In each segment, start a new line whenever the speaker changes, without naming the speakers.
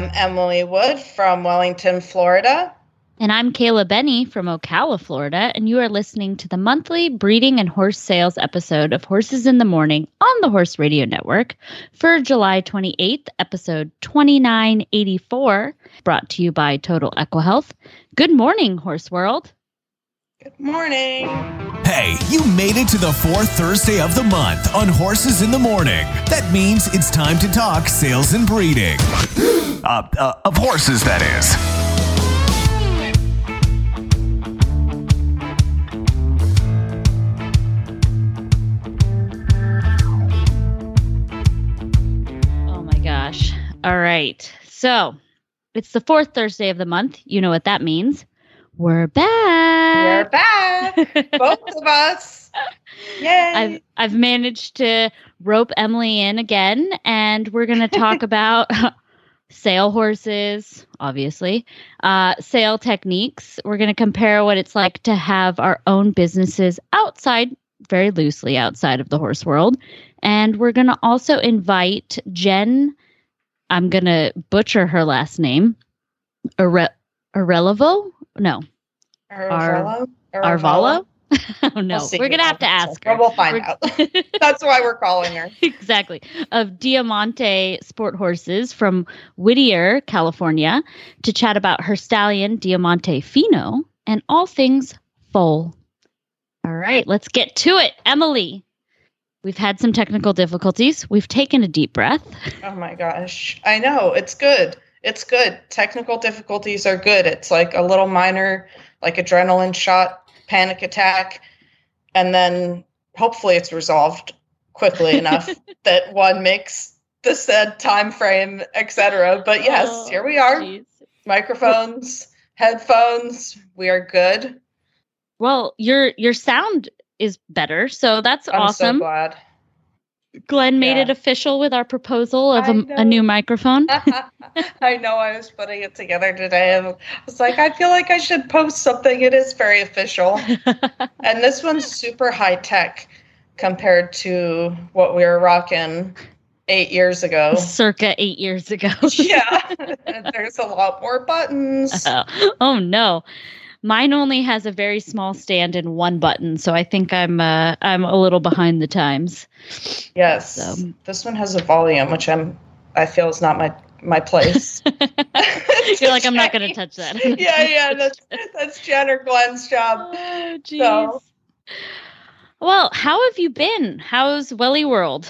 Am Emily Wood from Wellington, Florida.
And I'm Kayla Benny from Ocala, Florida, and you are listening to the monthly breeding and horse sales episode of Horses in the Morning on the Horse Radio Network for July 28th, episode 2984, brought to you by Total EquiHealth. Good morning, Horse World.
Good morning.
Hey, you made it to the fourth Thursday of the month on Horses in the Morning. That means it's time to talk sales and breeding. Uh, uh, of horses, that is.
Oh my gosh. All right. So it's the fourth Thursday of the month. You know what that means. We're back.
We're
back.
Both of us. Yay.
I've I've managed to rope Emily in again, and we're going to talk about sale horses, obviously, uh, sale techniques. We're going to compare what it's like to have our own businesses outside, very loosely outside of the horse world, and we're going to also invite Jen. I'm going to butcher her last name, Are- Arelevo. No,
Arvalo?
Arvalo. oh no,
we'll
we're gonna have to ask her.
We'll find
We're-
out. That's why we're calling her.
exactly of Diamante Sport Horses from Whittier, California, to chat about her stallion Diamante Fino and all things foal. All right, let's get to it, Emily. We've had some technical difficulties. We've taken a deep breath.
Oh my gosh. I know. It's good. It's good. Technical difficulties are good. It's like a little minor, like adrenaline shot, panic attack. And then hopefully it's resolved quickly enough that one makes the said time frame, etc. But yes,
Oh,
here we are.
geez.
Microphones, headphones. We are good.
Well, your your sound is better, so that's
I'm
awesome.
so glad.
Glenn made
Yeah.
it official with our proposal of a,
know.
new microphone.
I know I was putting it together today and I was like, I feel like I should post something. It is very official. and this one's super high tech compared to what we were rocking eight years ago.
Circa eight years ago.
yeah. There's a lot more buttons.
Oh, oh no. Mine only has a very small stand and one button, so I think I'm uh, I'm a little behind the times.
Yes.
So-
This one has a volume, which I'm I feel is not my my place.
You're like I'm not going to touch that.
yeah, yeah, that's that's Jen or Glenn's job.
Oh, jeez.
So-
Well, how have you been? How's Welly World?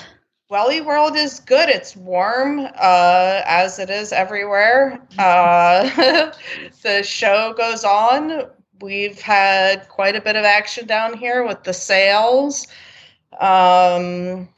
Welly World is good. It's warm, uh, as it is everywhere. Uh, the show goes on. We've had quite a bit of action down here with the sales. Um,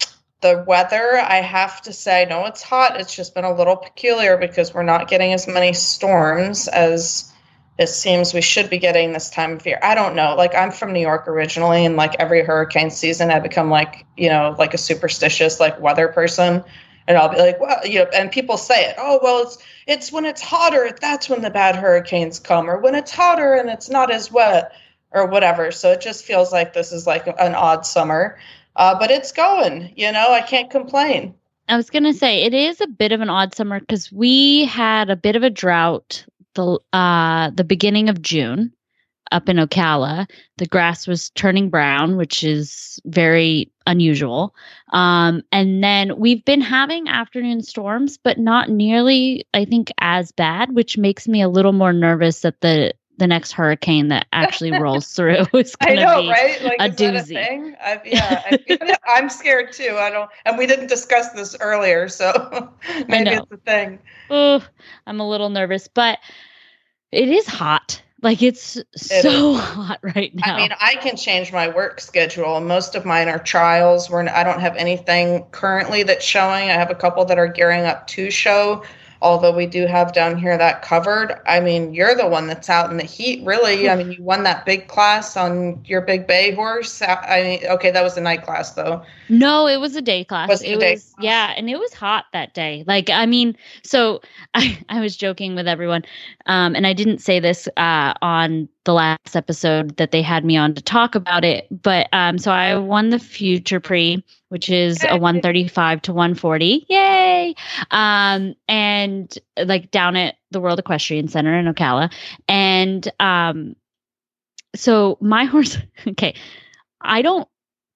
the weather, I have to say, I know it's hot. It's just been a little peculiar because we're not getting as many storms as it seems we should be getting this time of year. I don't know. Like I'm from New York originally, and like every hurricane season, I become like you know like a superstitious like weather person, and I'll be like, well, you know, and people say it. Oh, well, it's it's when it's hotter that's when the bad hurricanes come, or when it's hotter and it's not as wet, or whatever. So it just feels like this is like an odd summer, uh, but it's going. You know, I can't complain.
I was going to say it is a bit of an odd summer because we had a bit of a drought the uh the beginning of June up in Ocala. The grass was turning brown, which is very unusual. Um and then we've been having afternoon storms, but not nearly I think as bad, which makes me a little more nervous that the the next hurricane that actually rolls through is going to be
right? Like,
a
is that
doozy.
thing? I've, yeah, I, I'm scared too. I don't, and we didn't discuss this earlier, so maybe it's a thing.
oh, I'm a little nervous, but it is hot. Like it's so hot right now.
I mean, I can change my work schedule. Most of mine are trials. Where I don't have anything currently that's showing. I have a couple that are gearing up to show although we do have down here that covered. I mean, you're the one that's out in the heat, really. I mean, you won that big class on your big bay horse. I mean, okay, that was the night class though.
No, it was a day class.
Was it
it
day
was
class?
yeah, and it was hot that day. Like I mean, so I I was joking with everyone, um, and I didn't say this uh, on the last episode that they had me on to talk about it, but um, so I won the Future Prix, which is a 135 to 140. Yay! Um, and like down at the World Equestrian Center in Ocala, and um, so my horse. Okay, I don't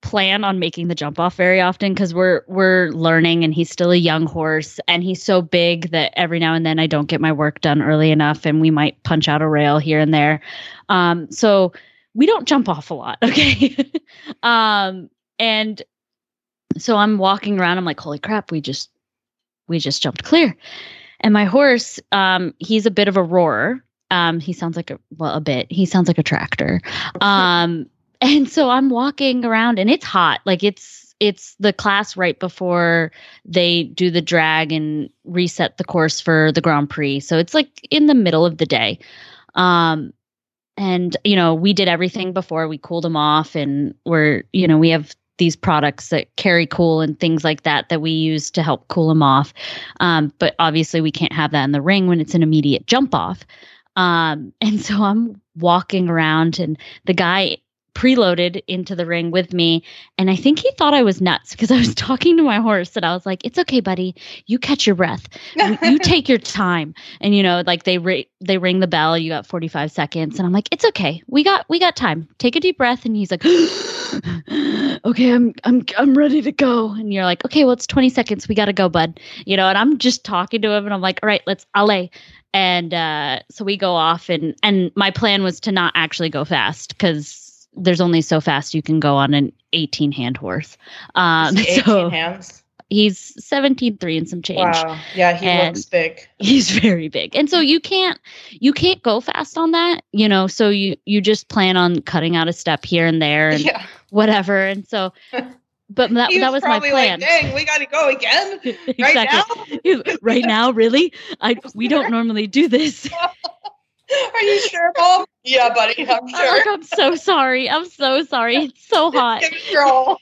plan on making the jump off very often because we're we're learning and he's still a young horse and he's so big that every now and then I don't get my work done early enough and we might punch out a rail here and there. Um, so we don't jump off a lot, okay? um, and so I'm walking around. I'm like, holy crap, we just we just jumped clear. And my horse, um, he's a bit of a roarer. Um, he sounds like a well, a bit. He sounds like a tractor. And so I'm walking around and it's hot. Like it's it's the class right before they do the drag and reset the course for the Grand Prix. So it's like in the middle of the day. Um and you know, we did everything before we cooled them off and we're, you know, we have these products that carry cool and things like that that we use to help cool them off. Um, but obviously we can't have that in the ring when it's an immediate jump off. Um, and so I'm walking around and the guy preloaded into the ring with me. And i think he thought i was nuts because i was talking to my horse and i was like it's okay buddy. You catch your breath. You, you take your time. And you know like they ri- they ring the bell you got 45 seconds. And i'm like it's okay. We got we got time. Take a deep breath. And he's like okay i'm i'm i'm ready to go. And you're like okay well it's 20 seconds. We got to go bud. You know and i'm just talking to him and i'm like all right let's alley and uh, so we go off and and my plan was to not actually go fast because there's only so fast you can go on an 18 hand horse um
Is he 18
so
hands.
he's 17 3 and some change
Wow. Yeah, he
And-
looks big.
he's very big and so you can't you can't go fast on that you know so you you just plan on cutting out a step here and there and
Yeah.
whatever and so but that,
He
that was my plan
like, dang, we got to go again right
exactly
now.
right now really i we don't normally do this
Are you sure, Mom? Yeah, buddy, I'm
I'm
sure.
like, I'm so sorry. I'm so sorry. It's so hot.
Give it your all.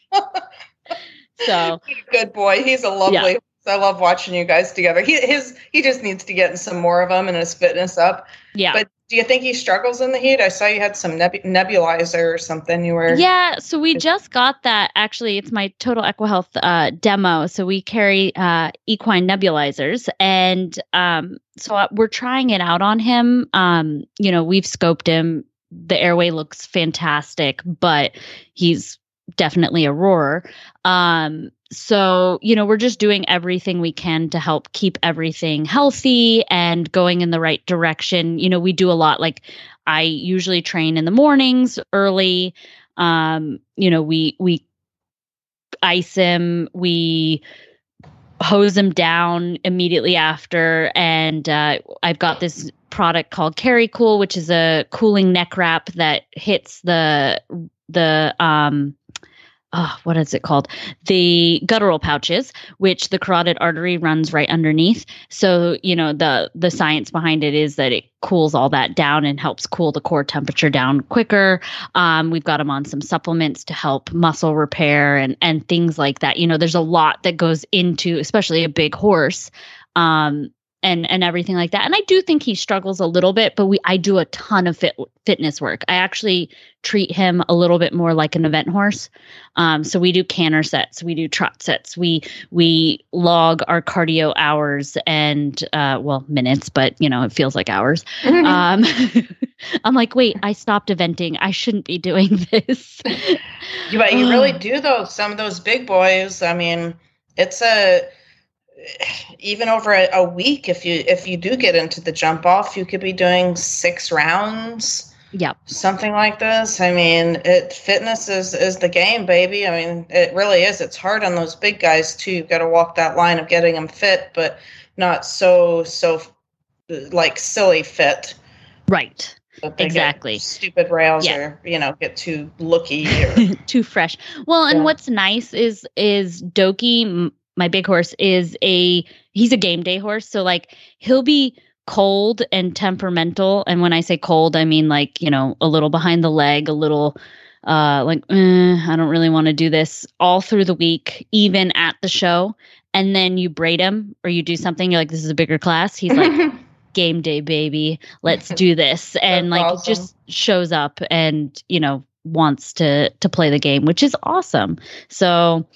So
Good boy. He's a lovely. I love watching you guys together. He his he just needs to get in some more of them and his fitness up.
yeah.
But do you think he struggles in the heat? I saw you had some nebu- nebulizer or something. You were
Yeah, so we just got that. Actually, it's my Total EquiHealth uh, demo. So we carry uh, equine nebulizers, and um, so uh, we're trying it out on him. Um, you know, we've scoped him. The airway looks fantastic, but he's definitely a roarer. Um, so you know, we're just doing everything we can to help keep everything healthy and going in the right direction. You know, we do a lot. Like I usually train in the mornings early um you know we we ice him we hose him down immediately after and uh, i've got this product called carry cool which is a cooling neck wrap that hits the the um oh, what is it called? The guttural pouches, which the carotid artery runs right underneath. So, you know, the the science behind it is that it cools all that down and helps cool the core temperature down quicker. Um, we've got them on some supplements to help muscle repair and and things like that. You know, there's a lot that goes into, especially a big horse. Um, and and everything like that. And I do think he struggles a little bit, but we I do a ton of fit, fitness work. I actually treat him a little bit more like an event horse. Um, so we do canter sets, we do trot sets, we we log our cardio hours and uh, well minutes, but you know it feels like hours. Um, I'm like, wait, I stopped eventing. I shouldn't be doing this.
You, but you really do though. Some of those big boys. I mean, it's a even over a, a week. If you if you do get into the jump off, you could be doing six rounds,
yep.
something like this. I mean, it fitness is is the game, baby. I mean, it really is. It's hard on those big guys too. You've got to walk that line of getting them fit, but not so so like silly fit.
Right.
that they get
Exactly.
Stupid rails
Yeah.
or you know get too looky or
too fresh. Well, and
Yeah.
what's nice is is Doki my big horse is a he's a game day horse. So like he'll be cold and temperamental. And when I say cold, I mean like, you know, a little behind the leg, a little uh like eh, I don't really want to do this all through the week, even at the show. And then you braid him or you do something, you're like, this is a bigger class. He's like, game day, baby. Let's do this. And like
awesome.
just shows up and, you know, wants to to play the game, which is awesome. So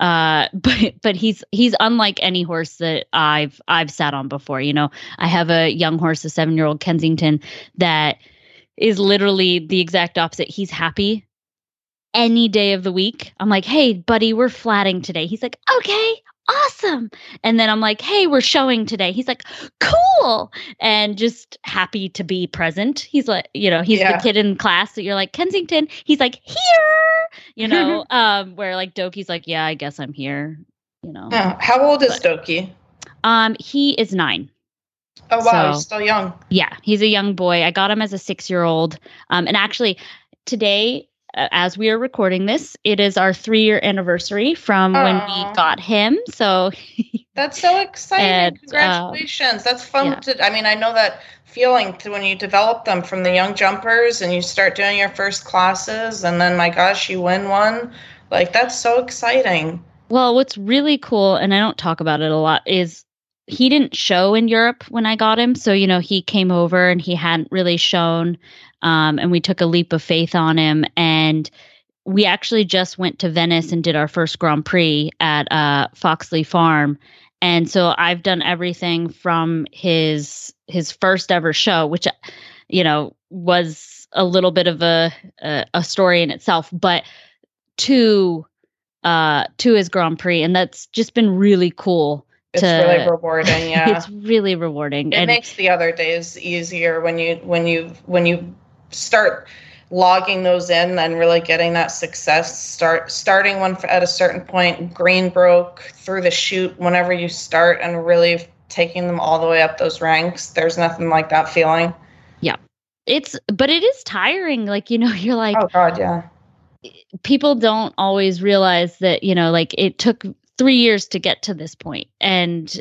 uh but but he's he's unlike any horse that I've I've sat on before. You know, I have a young horse, a seven year old Kensington, that is literally the exact opposite. He's happy any day of the week. I'm like, hey, buddy, we're flatting today. He's like, okay, awesome. And then I'm like, hey, we're showing today. He's like, cool. And just happy to be present. He's like, you know, he's
Yeah.
the kid in class that you're like, Kensington. He's like, here, you know, um, where like Doki's like, yeah, I guess I'm here, you know.
Oh, how old is Doki?
Um, he is nine.
Oh wow,
So-
he's still young.
Yeah, he's a young boy. I got him as a six year old. Um, and actually, today, as we are recording this, it is our three year anniversary from when we got him. So,
That's so exciting.
And, uh,
Congratulations. That's fun
yeah.
to I mean, I know that feeling to when you develop them from the young jumpers and you start doing your first classes and then my gosh, you win one. Like that's so exciting.
well, what's really cool, and I don't talk about it a lot, is he didn't show in Europe when I got him. So, you know, he came over and he hadn't really shown. Um, and we took a leap of faith on him. And we actually just went to Venice and did our first Grand Prix at uh, Fox Lea Farm. And so I've done everything from his his first ever show, which you know was a little bit of a a, a story in itself, but to uh to his Grand Prix, and that's just been really cool.
It's
to-
really rewarding, yeah.
It's really rewarding,
it
and
makes the other days easier when you when you when you start logging those in and really getting that success. Start starting one at a certain point green broke through the chute whenever you start and really taking them all the way up those ranks. There's nothing like that feeling. Yeah.
it's but it is tiring. Like you know, you're like
oh god yeah.
People don't always realize that you know like it took three years to get to this point. And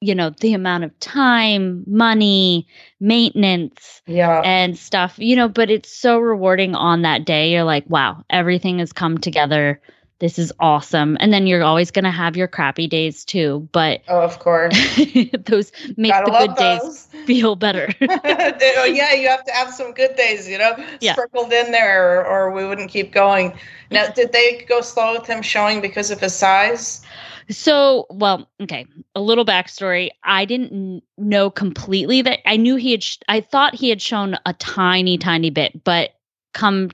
you know the amount of time money maintenance
yeah.
and stuff you know but it's so rewarding on that day. You're like wow everything has come together this is awesome. And then you're always going to have your crappy days too but
oh of course.
those make
gotta
the good
love
days feel better.
Oh, yeah you have to have some good days you know?
Yeah.
sprinkled in there or, or we wouldn't keep going. Now did they go slow with him showing because of his size?
So, well, okay, a little backstory. I didn't know completely that I knew he had, sh- I thought he had shown a tiny, tiny bit, but come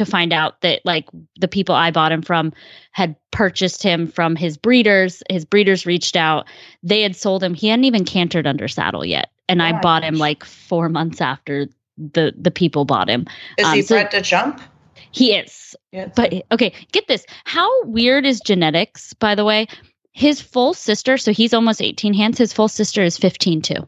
to find out that like the people I bought him from had purchased him from his breeders. His breeders reached out, they had sold him. He hadn't even cantered under saddle yet. And
Oh
I bought him like four months after the the people bought him.
is
Um,
he
so-
bred to jump
He is.
yeah
But okay, get this. How weird is genetics, by the way? His full sister, so he's almost 18 hands, his full sister is 15 too.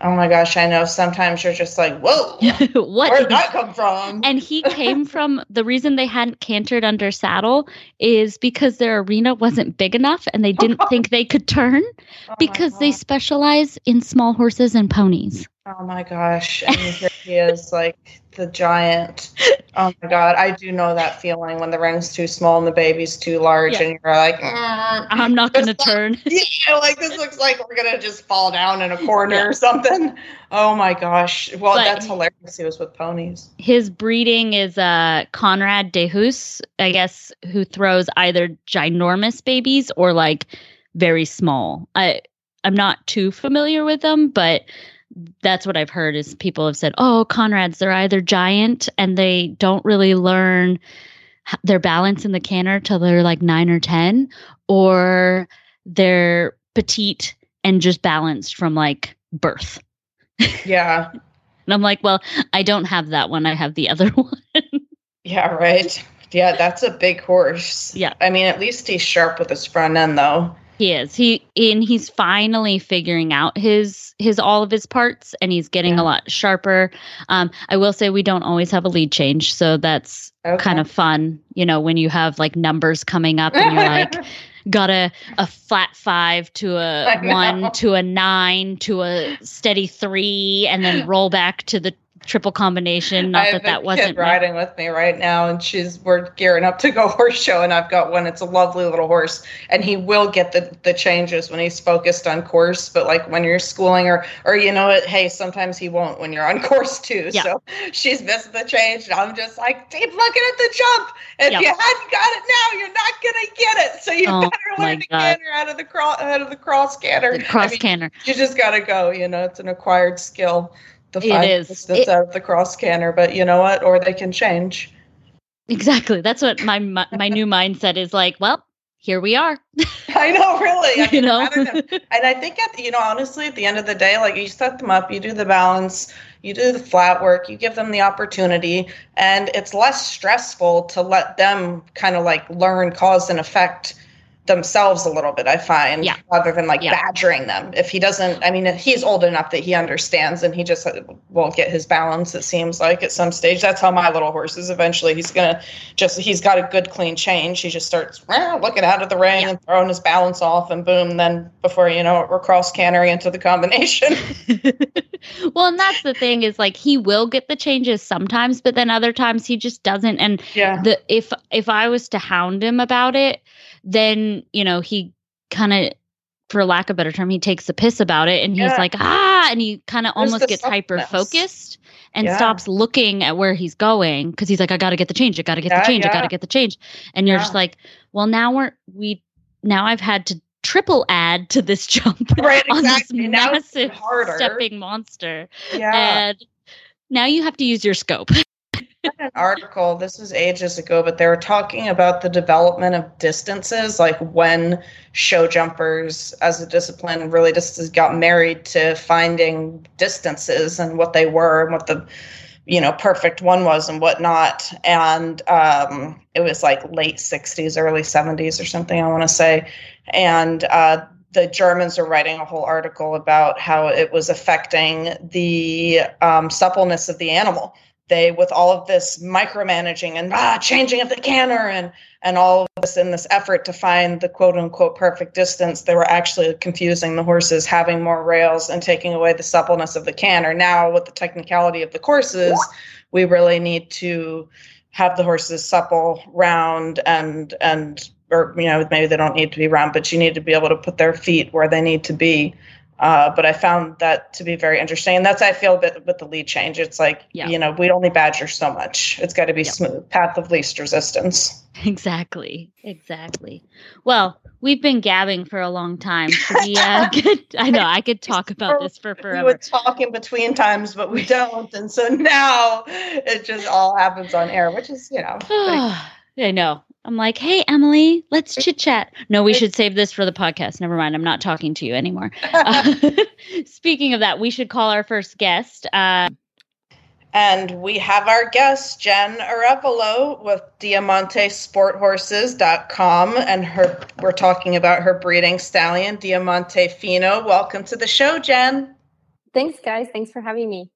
Oh my gosh, I know. Sometimes you're just like, whoa,
what?
where'd
is-
that come from?
and he came from the reason they hadn't cantered under saddle is because their arena wasn't big enough and they didn't think they could turn
Oh
because they specialize in small horses and ponies.
Oh my gosh. And here he is like the giant. Oh my God. I do know that feeling when the ring's too small and the baby's too large
Yeah.
and you're like, "Mm."
I'm not going to
Just like-
turn.
yeah, like this looks like we're going to just fall down in a corner
Yeah.
or something. Oh my gosh. Well,
But-
that's hilarious. He was with ponies.
His breeding is uh, Conrad de Hus, I guess, who throws either ginormous babies or like very small. I I'm not too familiar with them, but that's what I've heard is people have said, "Oh, Conrads, they're either giant and they don't really learn their balance in the canter till they're like 9 or 10 or they're petite and just balanced from like birth."
Yeah.
And I'm like, "Well, I don't have that one. I have the other one."
Yeah, right. Yeah, that's a big horse.
Yeah.
I mean, at least he's sharp with his front end, though.
He is. He and he's finally figuring out his his all of his parts and he's getting
Yeah.
a lot sharper. Um I will say we don't always have a lead change, so that's
Okay.
kind of fun, you know, when you have like numbers coming up and you're like got a a flat five to a
I know.
one to a nine to a steady three, and then roll back to the triple combination. Not
I have
that that
a
wasn't
riding with me right now, and she's we're gearing up to go horse show, and I've got one. It's a lovely little horse, and he will get the the changes when he's focused on course. But like when you're schooling, or or you know what, hey, sometimes he won't when you're on course too.
Yeah.
So she's missing the change, and I'm just like, keep looking at the jump. If you hadn't got it now, you're not gonna get it. So you
Oh,
better learn to canter out of the cross out of the cross canter.
the cross
I mean,
canter.
you just gotta go. You know, it's an acquired skill. The five
is.
distance
It-
out of the cross canter, but you know what? Or they can change.
Exactly. That's what my my, my new mindset is like. Well, here we are.
I know, really. I
you
mean,
know.
I know. And I think at the, you know, honestly, at the end of the day, like you set them up, you do the balance, you do the flat work, you give them the opportunity, and it's less stressful to let them kind of like learn cause and effect themselves a little bit i find
Yeah.
rather than like
Yeah.
badgering them if he doesn't i mean he's old enough that he understands and he just uh, won't get his balance it seems like at some stage that's how my little horse is eventually he's gonna just he's got a good clean change he just starts looking out of the ring
Yeah.
and throwing his balance off and boom then before you know it we're cross cantering into the combination
well, and that's the thing is like he will get the changes sometimes, but then other times he just doesn't. And
yeah
the if if I was to hound him about it, then you know he kind of, for lack of a better term, he takes a piss about it, and he's
Yeah.
like ah, and he kind of almost gets hyper focused and
Yeah.
stops looking at where he's going because he's like, I got to get the change, I got to get
Yeah,
the change, I got to get the change, and you're just like, well, now we're we now I've had to triple add to this jump
Right,
on
exactly.
this massive
harder.
stepping monster
yeah
and now you have to use your scope
an article this was ages ago but they were talking about the development of distances like when show jumpers as a discipline really just got married to finding distances and what they were and what the you know perfect one was and whatnot. And um, it was like late 60s early 70s or something i want to say. And uh, the Germans are writing a whole article about how it was affecting the um, suppleness of the animal they with all of this micromanaging and ah, changing of the canter and and all of this in this effort to find the quote unquote perfect distance they were actually confusing the horses having more rails and taking away the suppleness of the canter. Now with the technicality of the courses we really need to have the horses supple round and and or you know maybe they don't need to be round but you need to be able to put their feet where they need to be uh, but I found that to be very interesting, and that's I feel a bit with the lead change. It's like
Yeah.
you know we only badger so much; it's got to be
Yep.
smooth, path of least resistance.
exactly exactly well we've been gabbing for a long time we uh get, i know i could talk about this for
We
forever
would talk in between times, but we don't, and so now it just all happens on air, which is you know. pretty-
I know. I'm like, hey, Emily, let's chit chat. No, we should save this for the podcast. Never mind. I'm not talking to you anymore. Uh, speaking of that, we should call our first guest. Uh,
And we have our guest, Jen Arevalo with DiamanteSportHorses.com. And her we're talking about her breeding stallion, Diamante Fino. Welcome to the show, Jen.
Thanks, guys. Thanks for having me.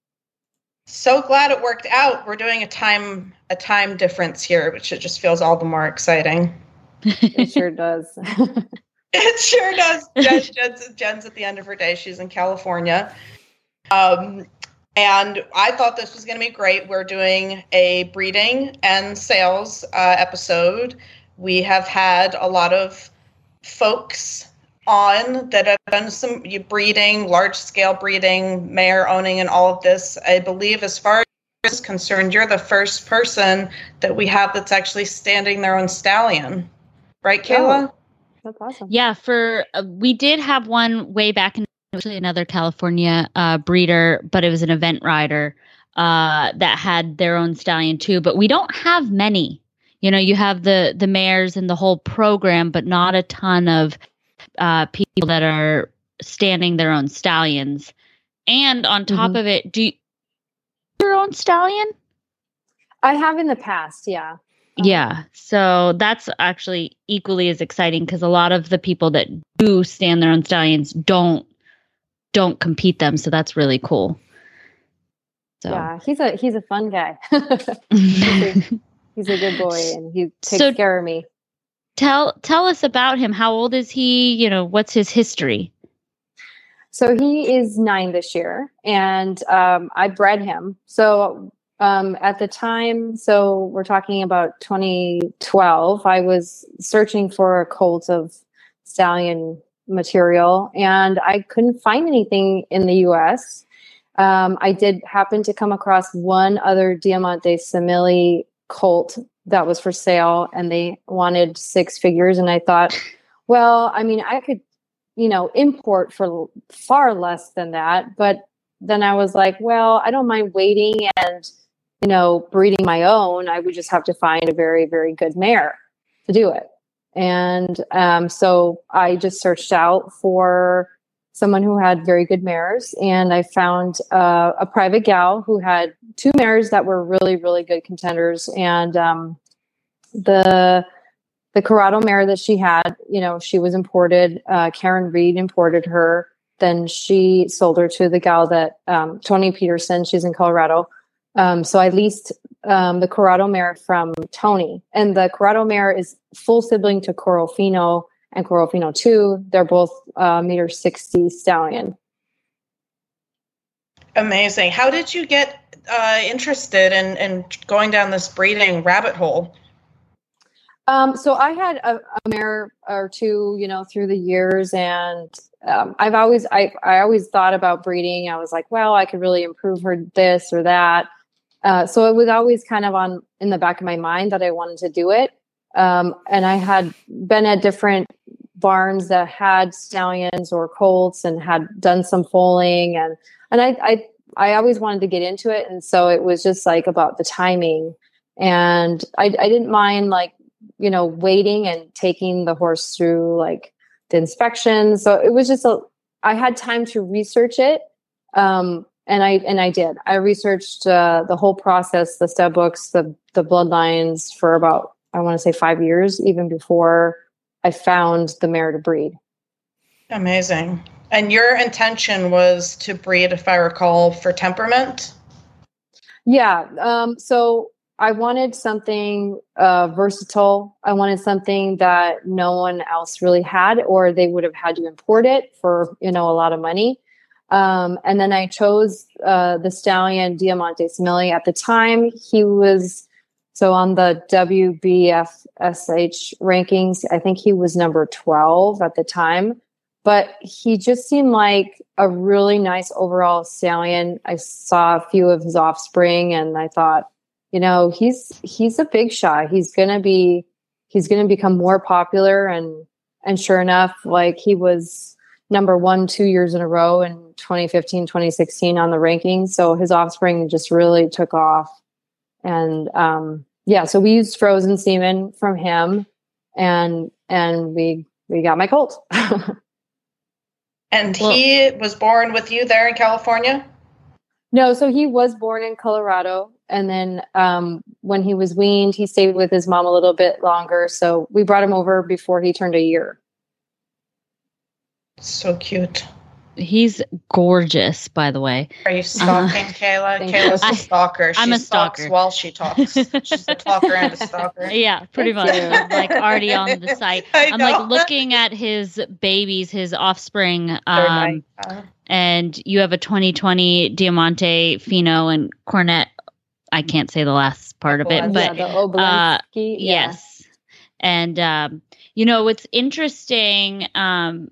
So glad it worked out. We're doing a time a time difference here, which it just feels all the more exciting.
It sure does.
It sure does. Jen, Jen's, Jen's at the end of her day. She's in California. Um, and I thought this was going to be great. We're doing a breeding and sales uh, episode. We have had a lot of folks on that have done some breeding, large scale breeding, mare owning, and all of this. I believe, as far as concerned, you're the first person that we have that's actually standing their own stallion. Right, Kayla?
Oh. That's awesome.
yeah, for uh, we did have one way back in actually another California uh, breeder, but it was an event rider uh, that had their own stallion too. But we don't have many. You know, you have the the mares and the whole program, but not a ton of uh, people that are standing their own stallions. And on top
Mhm.
of it, do you your own stallion?
I have in the past, yeah. Um,
Yeah. So that's actually equally as exciting because a lot of the people that do stand their own stallions don't don't compete them. So that's really cool. So
Yeah, he's a he's a fun guy. he's a good boy and he takes
So-
care of me.
Tell tell us about him. How old is he? You know, what's his history?
So he is nine this year, and um, I bred him. So um, at the time, so we're talking about 2012, I was searching for a colt of stallion material and I couldn't find anything in the US. Um, I did happen to come across one other Diamant de Semilly colt that was for sale and they wanted six figures. And I thought, well, I mean, I could, you know, import for far less than that. But then I was like, well, I don't mind waiting and you know, breeding my own, I would just have to find a very, very good mare to do it. And um, so I just searched out for someone who had very good mares, and I found uh, a private gal who had two mares that were really, really good contenders. And um, the the Corrado mare that she had, you know, she was imported. Uh, Karen Reed imported her. Then she sold her to the gal that um, Tony Peterson. She's in Colorado um, so I leased um, the Corrado mare from Tony, and the Corrado mare is full sibling to Corofino and Corofino 2. They're both uh, meter 60 stallion.
Amazing. How did you get uh, interested in, in going down this breeding rabbit hole?
Um, so I had a, a, mare or two, you know, through the years, and um, I've always I I always thought about breeding. I was like, well, I could really improve her this or that. Uh, so it was always kind of on in the back of my mind that I wanted to do it. Um, and I had been at different barns that had stallions or colts and had done some foaling and and I, I I always wanted to get into it. And so it was just like about the timing. And I, I didn't mind like, you know, waiting and taking the horse through like the inspection. So it was just a, I had time to research it. Um, and I and I did. I researched uh, the whole process, the stud books, the the bloodlines for about I want to say five years, even before I found the mare to breed.
Amazing. And your intention was to breed, if I recall, for temperament.
Yeah. Um, so I wanted something uh, versatile. I wanted something that no one else really had, or they would have had to import it for you know a lot of money. Um, and then I chose uh, the stallion Diamant de Semilly. At the time, he was so on the WBFSH rankings. I think he was number 12 at the time, but he just seemed like a really nice overall stallion. I saw a few of his offspring and I thought, you know, he's he's a big shot. He's gonna be he's gonna become more popular and and sure enough, like he was number one two years in a row in 2015 2016 on the rankings so his offspring just really took off and um, yeah so we used frozen semen from him and and we we got my colt
and well, he was born with you there in california?
No so he was born in colorado and then um, when he was weaned he stayed with his mom a little bit longer. So we brought him over before he turned a year.
So cute.
He's gorgeous, by the way.
Are you stalking uh, Kayla? Kayla's a stalker. She
I'm a stalker.
while she talks. She's a talker and a stalker.
Yeah, pretty much. like already on the site. I'm like looking at his babies, his offspring. Um, uh, and you have a 2020 Diamante, Fino, and Cornet. I can't say the last part of it, but
yeah, uh, yeah.
yes. And um, you know what's interesting um,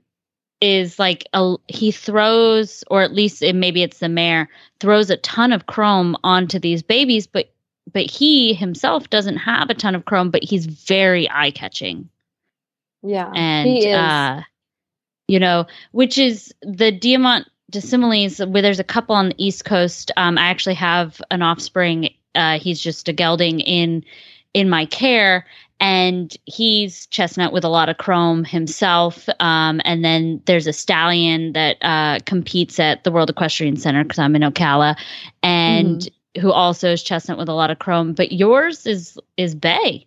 is like a, he throws, or at least it, maybe it's the mare throws a ton of chrome onto these babies, but but he himself doesn't have a ton of chrome, but he's very eye catching.
Yeah,
and uh, you know, which is the Diamant de Semillys, where there's a couple on the East Coast. Um, I actually have an offspring. Uh, he's just a gelding in in my care, and he's chestnut with a lot of chrome himself. Um, and then there's a stallion that uh, competes at the World Equestrian Center because I'm in Ocala, and mm-hmm. who also is chestnut with a lot of chrome. But yours is is bay,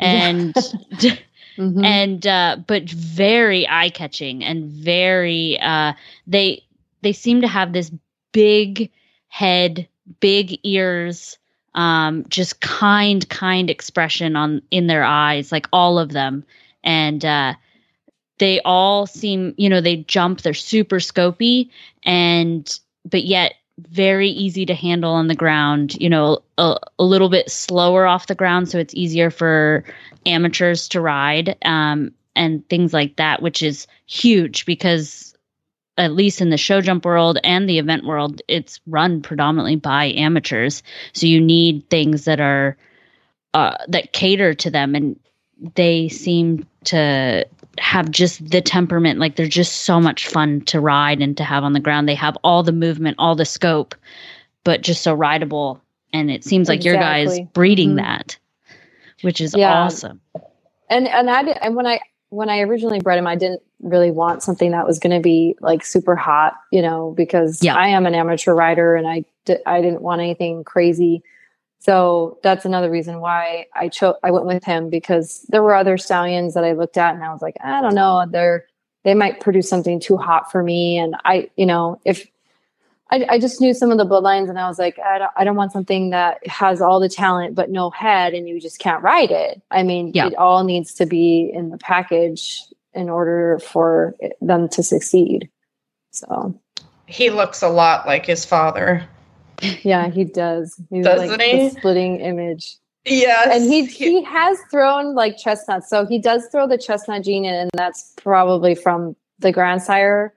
and mm-hmm. and uh, but very eye catching and very uh, they they seem to have this big head, big ears um, just kind, kind expression on in their eyes, like all of them, and uh, they all seem, you know, they jump. They're super scopy, and but yet very easy to handle on the ground. You know, a, a little bit slower off the ground, so it's easier for amateurs to ride um, and things like that, which is huge because at least in the show jump world and the event world, it's run predominantly by amateurs. So you need things that are uh, that cater to them, and they seem to have just the temperament. Like they're just so much fun to ride and to have on the ground. They have all the movement, all the scope, but just so rideable. And it seems like exactly. your guys breeding mm-hmm. that, which is yeah. awesome.
And and I and when I when I originally bred him, I didn't really want something that was going to be like super hot, you know, because yeah. I am an amateur rider and I I didn't want anything crazy. So that's another reason why I chose I went with him because there were other stallions that I looked at and I was like, I don't know, they're they might produce something too hot for me and I, you know, if I, I just knew some of the bloodlines and I was like, I don't, I don't want something that has all the talent but no head and you just can't ride it. I mean, yeah. it all needs to be in the package in order for them to succeed. So
he looks a lot like his father.
Yeah, he does. He's
Doesn't
like
he?
The splitting image.
Yes.
And he he has thrown like chestnuts. So he does throw the chestnut gene in, and that's probably from the grandsire.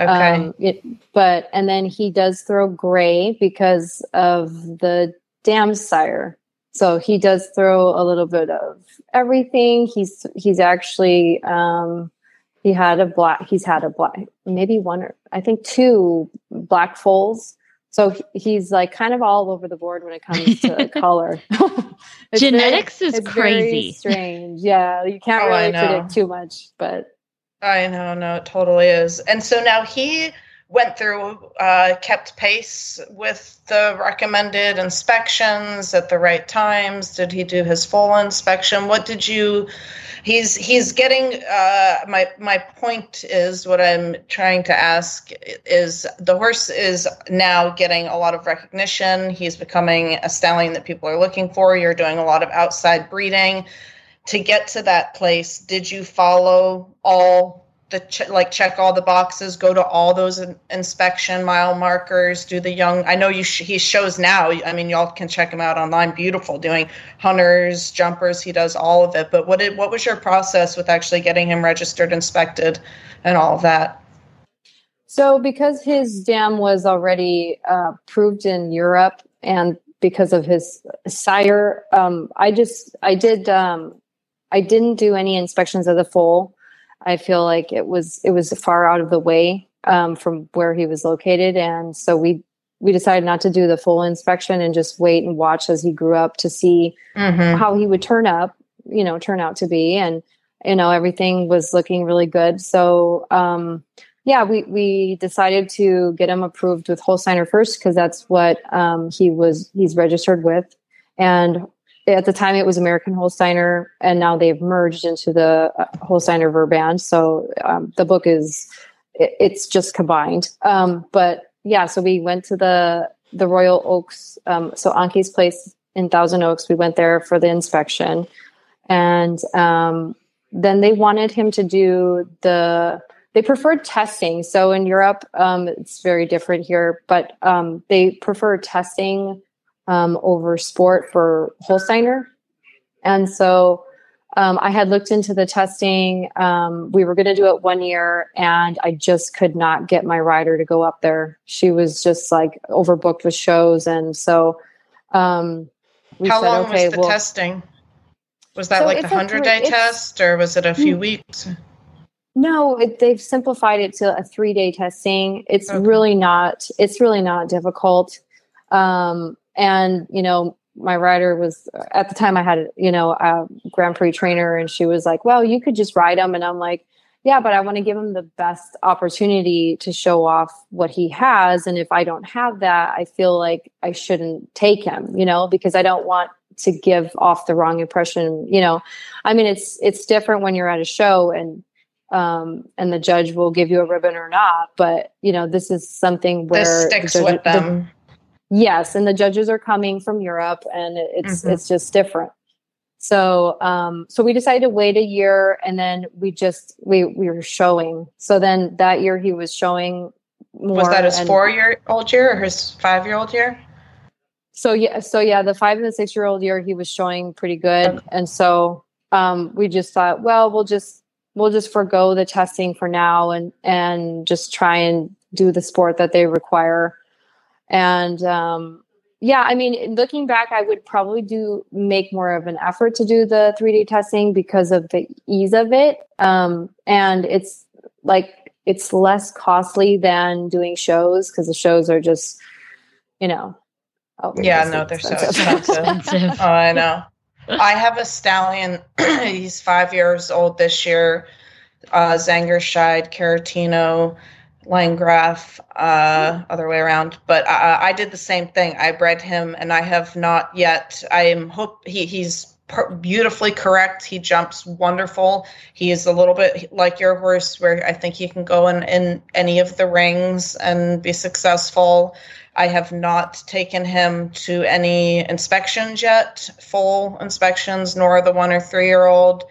Okay. Um,
it, but and then he does throw gray because of the dam sire. So he does throw a little bit of everything. He's he's actually um, he had a black. He's had a black, maybe one or I think two black foals. So he's like kind of all over the board when it comes to color.
Genetics very, is crazy.
strange. Yeah, you can't oh, really predict too much, but
I know, no, it totally is. And so now he went through, uh, kept pace with the recommended inspections at the right times. Did he do his full inspection? What did you? He's he's getting. Uh, my my point is what I'm trying to ask is the horse is now getting a lot of recognition. He's becoming a stallion that people are looking for. You're doing a lot of outside breeding. To get to that place, did you follow all the ch- like check all the boxes, go to all those in- inspection mile markers, do the young. I know you sh- he shows now. I mean, y'all can check him out online. Beautiful, doing hunters, jumpers. He does all of it. But what did what was your process with actually getting him registered, inspected, and all of that?
So, because his dam was already uh, proved in Europe, and because of his sire, um, I just I did um, I didn't do any inspections of the foal. I feel like it was it was far out of the way um, from where he was located, and so we we decided not to do the full inspection and just wait and watch as he grew up to see mm-hmm. how he would turn up, you know, turn out to be, and you know everything was looking really good. So um, yeah, we we decided to get him approved with Holsteiner first because that's what um, he was he's registered with, and at the time it was American Holsteiner, and now they've merged into the uh, Holsteiner Verband. So um, the book is it, it's just combined. Um, but yeah, so we went to the the Royal Oaks, um, so Anki's place in Thousand Oaks. We went there for the inspection, and um, then they wanted him to do the. They preferred testing. So in Europe, um, it's very different here, but um, they prefer testing um, over sport for Holsteiner. And so um, I had looked into the testing. Um, we were going to do it one year, and I just could not get my rider to go up there. She was just like overbooked with shows, and so um,
we how said, long okay, was the well, testing? Was that so like the hundred day test, or was it a few mm. weeks?
No, it, they've simplified it to a three day testing. It's okay. really not. It's really not difficult. Um, and you know my rider was at the time i had you know a grand prix trainer and she was like well you could just ride him and i'm like yeah but i want to give him the best opportunity to show off what he has. And if i don't have that i feel like i shouldn't take him you know because i don't want to give off the wrong impression. You know i mean it's it's different when you're at a show and um, and the judge will give you a ribbon or not but you know this is something where
this sticks with them
Yes, and the judges are coming from Europe, and it's
Mhm.
it's just different. So um, so we decided to wait a year, and then we just we we were showing. So then that year he was showing more.
Was that his four year old year or his five year old year?
So yeah, so yeah, the five and the six year old year he was showing pretty good,
Okay.
and so um, we just thought, well, we'll just we'll just forego the testing for now, and and just try and do the sport that they require. And um, yeah, I mean, looking back, I would probably do make more of an effort to do the three D testing because of the ease of it, um, and it's like it's less costly than doing shows because the shows are just, you know.
Yeah,
outrageously
no, they're so
expensive.
expensive.
Expensive.
Oh, I know. I have a stallion. He's five years old this year. Uh, Zangersheide, Caretino, Landgraf, uh, other way around. But I, I did the same thing. I bred him, and I have not yet. I am hope he, he's per- beautifully correct. He jumps wonderful. He is a little bit like your horse, where I think he can go in, in any of the rings and be successful. I have not taken him to any inspections yet, full inspections, nor the one or three year old.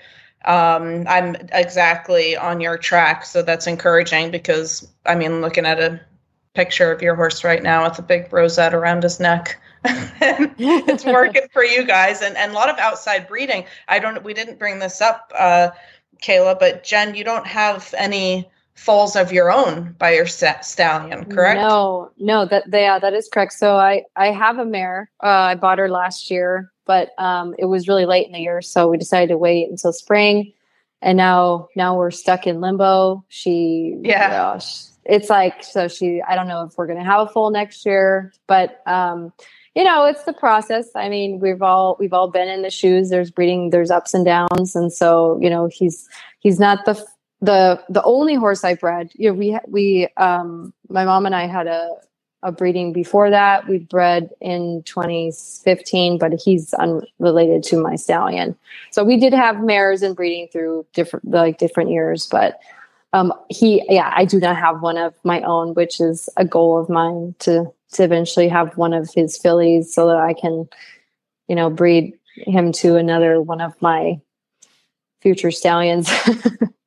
Um, I'm exactly on your track, so that's encouraging because I mean, looking at a picture of your horse right now with a big rosette around his neck. it's working for you guys and, and a lot of outside breeding. I don't we didn't bring this up, uh, Kayla, but Jen, you don't have any foals of your own by your sta- stallion, correct?
No, no, that yeah, that is correct. So I I have a mare. Uh, I bought her last year, but um, it was really late in the year, so we decided to wait until spring. And now now we're stuck in limbo. She
Yeah.
gosh, it's like so she. I don't know if we're gonna have a foal next year, but um, you know, it's the process. I mean, we've all we've all been in the shoes. There's breeding. There's ups and downs, and so you know, he's he's not the the the only horse I've bred. You know, we we um my mom and I had a a breeding before that. We bred in 2015, but he's unrelated to my stallion. So we did have mares and breeding through different like different years, but um he yeah, I do not have one of my own, which is a goal of mine to to eventually have one of his fillies so that I can you know breed him to another one of my future stallions.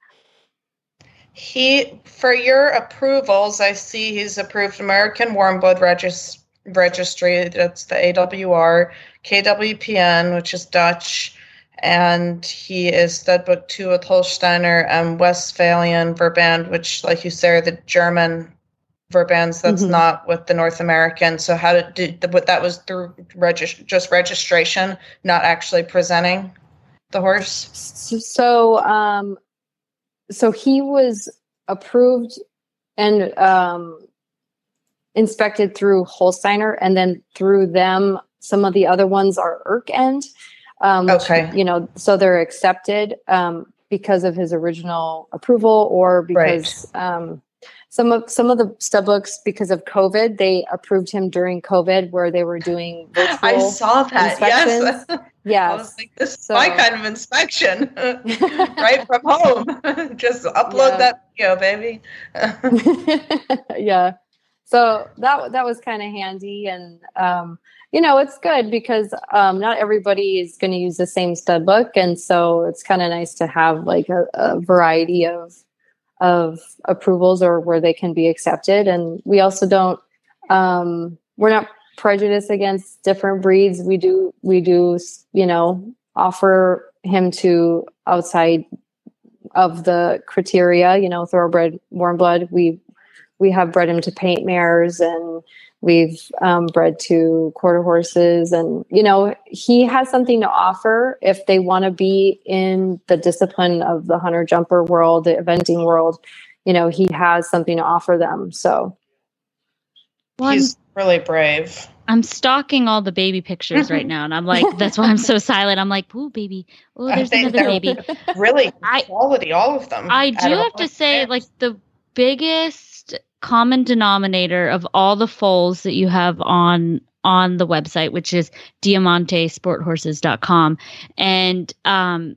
He, for your approvals, I see he's approved American Warm Blood Regis- Registry. That's the AWR, KWPN, which is Dutch, and he is Studbook 2 with Holsteiner and Westphalian Verband, which, like you say, are the German Verbands. That's
Mhm.
not with the North American. So, how did, did but that was through regis- just registration, not actually presenting the horse?
so um so he was approved and um inspected through Holsteiner and then through them some of the other ones are Irk end um which,
Okay.
you know so they're accepted um because of his original approval or because um some of some of the stud books because of COVID they approved him during COVID where they were doing virtual
I saw that. Yes. was like, this is
So-
my kind of inspection, right from home. Just upload
Yeah.
that video, baby.
yeah so that that was kind of handy and um you know it's good because um not everybody is going to use the same stud book and so it's kind of nice to have like a, a variety of of approvals or where they can be accepted and we also don't um we're not prejudiced against different breeds we do we do you know offer him to outside of the criteria you know thoroughbred warm blood we we have bred him to paint mares and we've um, bred to quarter horses and you know he has something to offer if they want to be in the discipline of the hunter jumper world the eventing world you know he has something to offer them so
Well,
He's really brave.
I'm stalking all the baby pictures right now, and I'm like, that's why I'm so silent. I'm like, ooh, baby. Oh, there's
They-
another baby.
Really
I-
quality, all of them.
I do have to say,
brands.
like the biggest common denominator of all the foals that you have on on the website, which is diamantesporthorses.com, and um,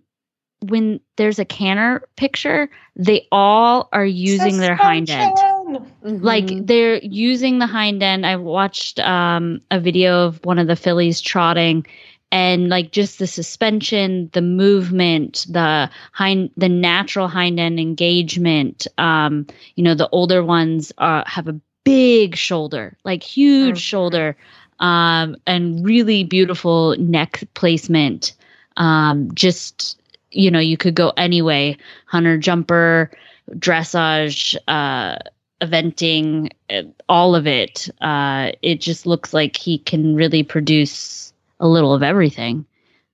when there's a canter picture, they all are using their hind end.
On.
like they're using the hind end i watched um a video of one of the fillies trotting and like just the suspension the movement the hind the natural hind end engagement um you know the older ones uh, have a big shoulder like huge
Mhm.
shoulder um and really beautiful neck placement um just you know you could go anyway, hunter jumper dressage uh eventing uh, all of it uh it just looks like he can really produce a little of everything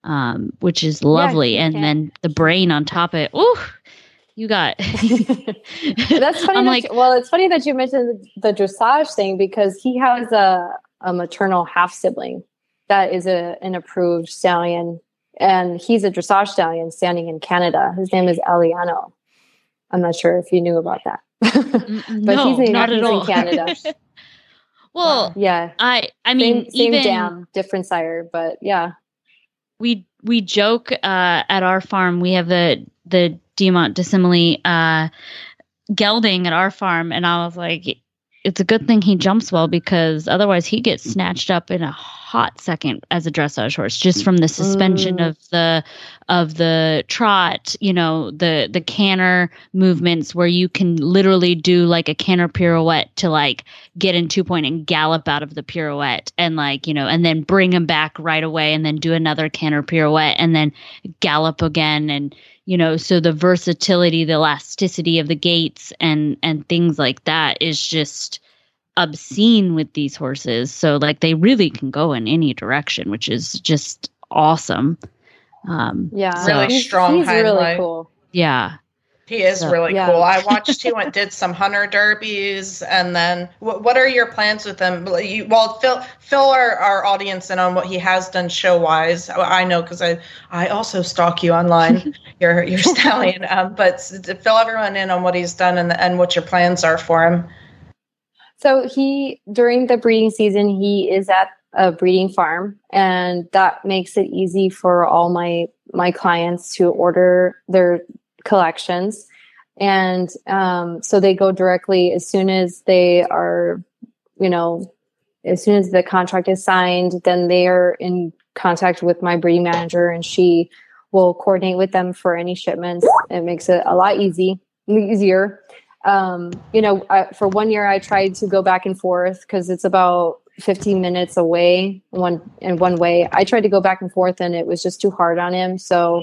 um which is lovely
he
and then the brain on top of it ooh you got
That's funny.
like
you- well, it's funny that you mentioned the dressage thing because he has a, a maternal half sibling that is a an approved stallion, and he's a dressage stallion standing in Canada. His name is Eliano. I'm not sure if you knew about that. But
no,
he's in,
not
he's
at
in
all
Canada.
well
yeah,
i i mean
same, same
even
dam, different sire, but yeah.
we we joke uh, at our farm. We have the the Diamant de Semilly uh, gelding at our farm, and I was like, it's a good thing he jumps well because otherwise he gets snatched up in a hot second as a dressage horse just from the suspension
Mm.
of the of the trot you know the the canter movements where you can literally do like a canter pirouette to like get in two point and gallop out of the pirouette and like you know and then bring him back right away and then do another canter pirouette and then gallop again and you know so the versatility the elasticity of the gaits and and things like that is just obscene with these horses. So like they really can go in any direction which is just awesome. Um
Yeah,
Really? Strong
He's really cool.
yeah
He is
So-
really
Yeah.
cool. I watched he went did some hunter derbies, and then what, what are your plans with him? Well, You, well, fill fill our, our audience in on what he has done show wise. I know because I I also stalk you online, your your stallion. Um, but fill everyone in on what he's done and and what your plans are for him.
So he during the breeding season he is at a breeding farm and that makes it easy for all my my clients to order their collections and um, so they go directly as soon as they are you know as soon as the contract is signed then they are in contact with my breeding manager and she will coordinate with them for any shipments it makes it a lot easy easier um, you know, I, for one year I tried to go back and forth because it's about 15 minutes away one in one way. I tried to go back and forth and it was just too hard on him. So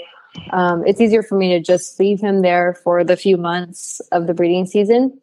um, it's easier for me to just leave him there for the few months of the breeding season.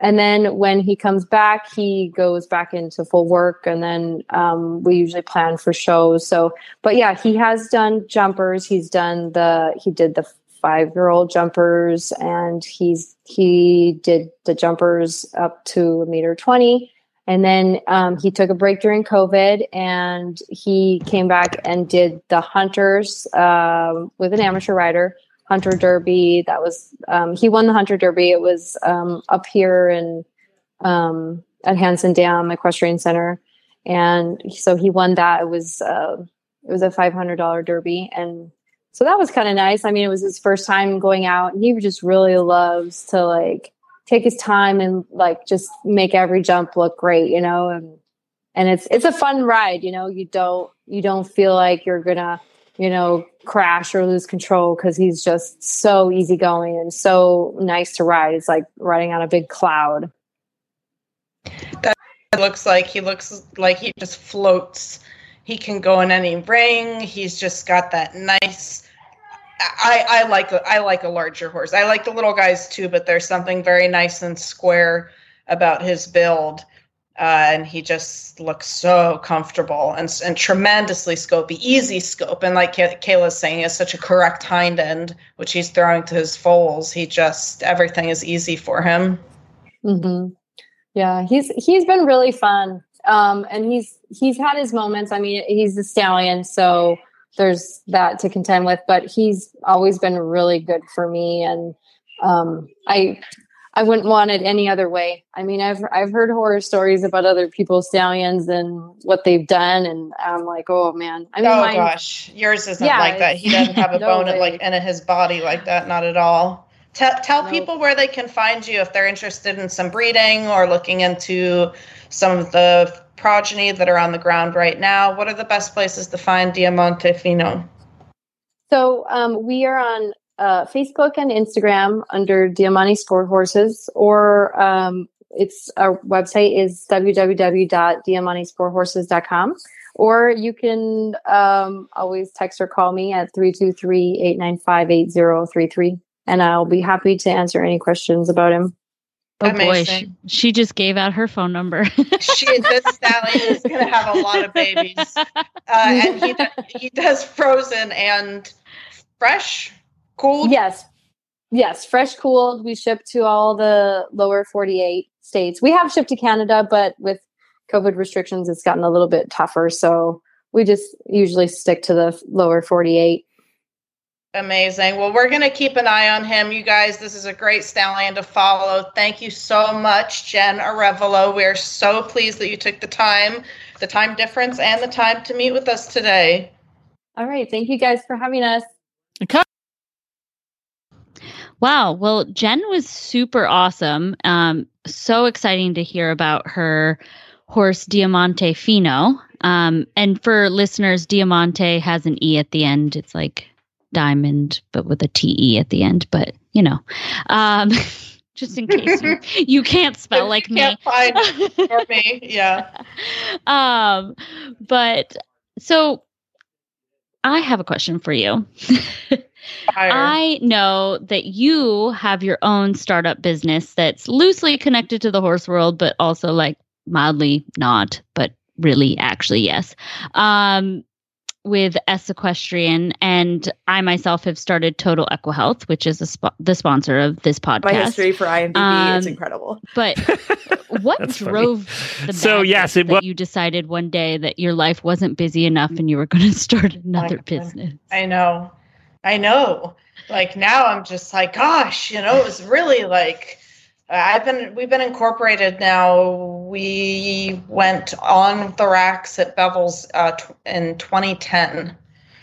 And then when he comes back, he goes back into full work. And then um, we usually plan for shows. So, but yeah, he has done jumpers. He's done the, he did the five year old jumpers and he's he did the jumpers up to a meter 20 and then um, he took a break during covid and he came back and did the hunters um, with an amateur rider hunter derby. That was um, he won the hunter derby. It was um, up here in um, at Hansen dam equestrian center. And so he won that. It was uh, it was a $500 derby. And so that was kind of nice. I mean, it was his first time going out, and he just really loves to like take his time and like just make every jump look great, you know. And and it's it's a fun ride, you know. You don't you don't feel like you're gonna you know crash or lose control because he's just so easygoing and so nice to ride. It's like riding on a big cloud.
It looks like he looks like he just floats. He can go in any ring. He's just got that nice. I, I like a, I like a larger horse. I like the little guys too, but there's something very nice and square about his build, uh, and he just looks so comfortable and and tremendously scopy, easy scope. And like Kay- Kayla's saying, he has such a correct hind end, which he's throwing to his foals. He just everything is easy for him.
hmm Yeah, he's he's been really fun, um, and he's he's had his moments. I mean, he's a stallion, so there's that to contend with. But he's always been really good for me, and um, I I wouldn't want it any other way. I mean, I've I've heard horror stories about other people's stallions and what they've done, and I'm like, oh man. I mean,
oh
mine-
gosh, yours isn't
Yeah,
like that. He doesn't have a
no
bone in, like in his body like that. Not at all. Tell
Nope.
people where they can find you if they're interested in some breeding or looking into some of the progeny that are on the ground right now. What are the best places to find Diamante Fino?
So um, we are on uh, Facebook and Instagram under Diamante Sport Horses, or um, it's our website is www.diamantesporthorses.com. Or you can um, always text or call me at 323-895-8033 and I'll be happy to answer any questions about him.
Oh boy, she, she just gave out her phone number.
She, this stallion is going to have a lot of babies, uh, and he do- he does frozen and fresh, cooled.
Yes. Yes, fresh cooled. We ship to all the lower 48 states. We have shipped to Canada, but with COVID restrictions, it's gotten a little bit tougher. So we just usually stick to the lower 48.
Amazing. Well, we're going to keep an eye on him, you guys. This is a great stallion to follow. Thank you so much, Jen Arevalo. We're so pleased that you took the time, the time difference, and the time to meet with us today.
All right. Thank you guys for having us. Okay.
Wow. Well, Jen was super awesome. Um, so exciting to hear about her horse Diamante Fino. Um, and for listeners, Diamante has an E at the end. It's like diamond, but with a T E at the end. But you know, um, just in case you, you can't spell like
You
me.
can't find for me. Yeah.
um, but so I have a question for you. I know that you have your own startup business that's loosely connected to the horse world, but also like mildly not, but really actually yes. Um, with S Equestrian, and I myself have started Total EquiHealth, which is a spo- the sponsor of this podcast.
My history for IMDb is
Um,
incredible.
But what
That's funny.
drove the
So, yes, it
that
wa-
you decided one day that your life wasn't busy enough and you were going to start another
God.
business?
I know. I know. Like now I'm just like, gosh, you know, it was really like I've been we've been incorporated now. We went on the racks at Beval's uh, tw- in 2010.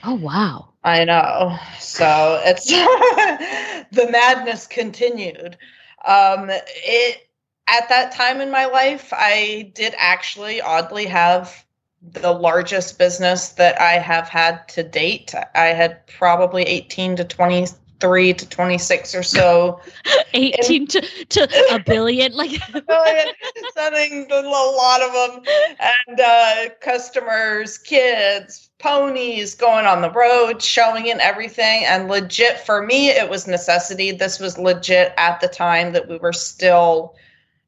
Oh wow!
I know. So it's the madness continued. Um, it at that time in my life, I did actually oddly have the largest business that I have had to date. I had probably 18 to 23 to 26 or so
Eighteen to, to a billion, like
million, sending a lot of them, and uh, customers, kids, ponies going on the road, showing in everything. And legit for me, it was necessity. This was legit at the time that we were still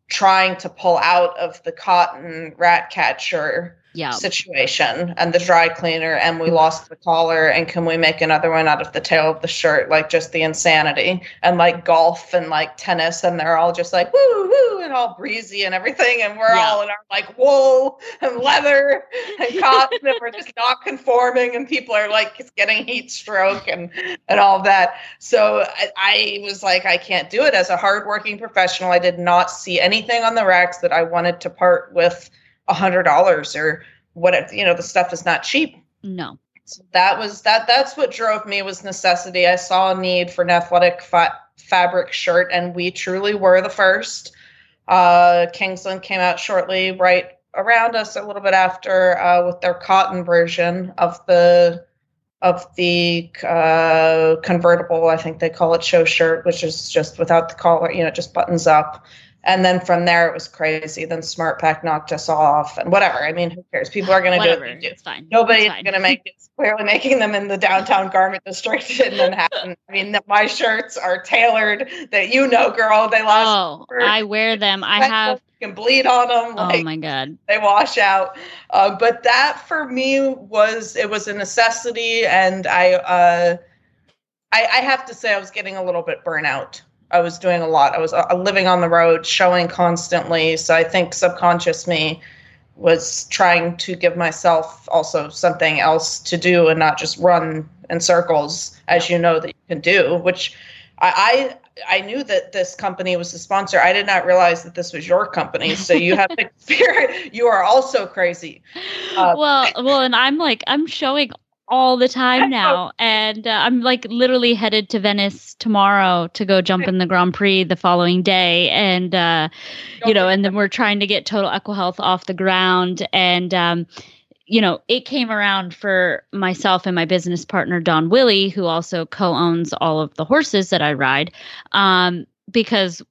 trying to pull out of the cotton rat catcher
yeah.
situation and the dry cleaner and we mm-hmm. lost the collar and can we make another one out of the tail of the shirt? Like just the insanity. And like golf and like tennis and they're all just like woo woo and all breezy and everything and we're
Yeah.
all in our like wool and leather and cotton and we're just not conforming and people are like getting heat stroke and and all that. So I, I was like i can't do it as a hardworking professional. I did not see anything on the racks that i wanted to part with a hundred dollars or what you know the stuff is not cheap
No.
so that was that that's what drove me was necessity i saw a need for an athletic fa- fabric shirt and we truly were the first uh kingsland came out shortly right around us a little bit after uh with their cotton version of the of the uh, convertible, I think they call it show shirt, which is just without the collar, you know, just buttons up. And then from there, it was crazy. Then SmartPak knocked us off, and whatever. I mean, who cares? People are going to do
Whatever.
what they do.
It's fine.
Nobody's going to make it. Clearly, making them in the downtown garment district in Manhattan. I mean, my shirts are tailored. That you know, girl. They last.
Oh, I wear them. I have.
You can bleed on them. Like, Oh
my god.
they wash out. Uh, but that for me was it was a necessity, and I, uh, I I have to say I was getting a little bit burnout. I was doing a lot. I was uh, living on the road, showing constantly. So I think subconscious me was trying to give myself also something else to do and not just run in circles, as you know that you can do. Which I, I I knew that this company was the sponsor. I did not realize that this was your company. So you have to experience. You are also crazy. Uh,
well, well, and I'm like, I'm showing all the time now. And uh, I'm like literally headed to Venice tomorrow to go jump in the Grand Prix the following day. And, uh, you know, and then we're trying to get Total Equihealth off the ground. And, um, you know, it came around for myself and my business partner, Don Willie, who also co owns all of the horses that I ride, um, because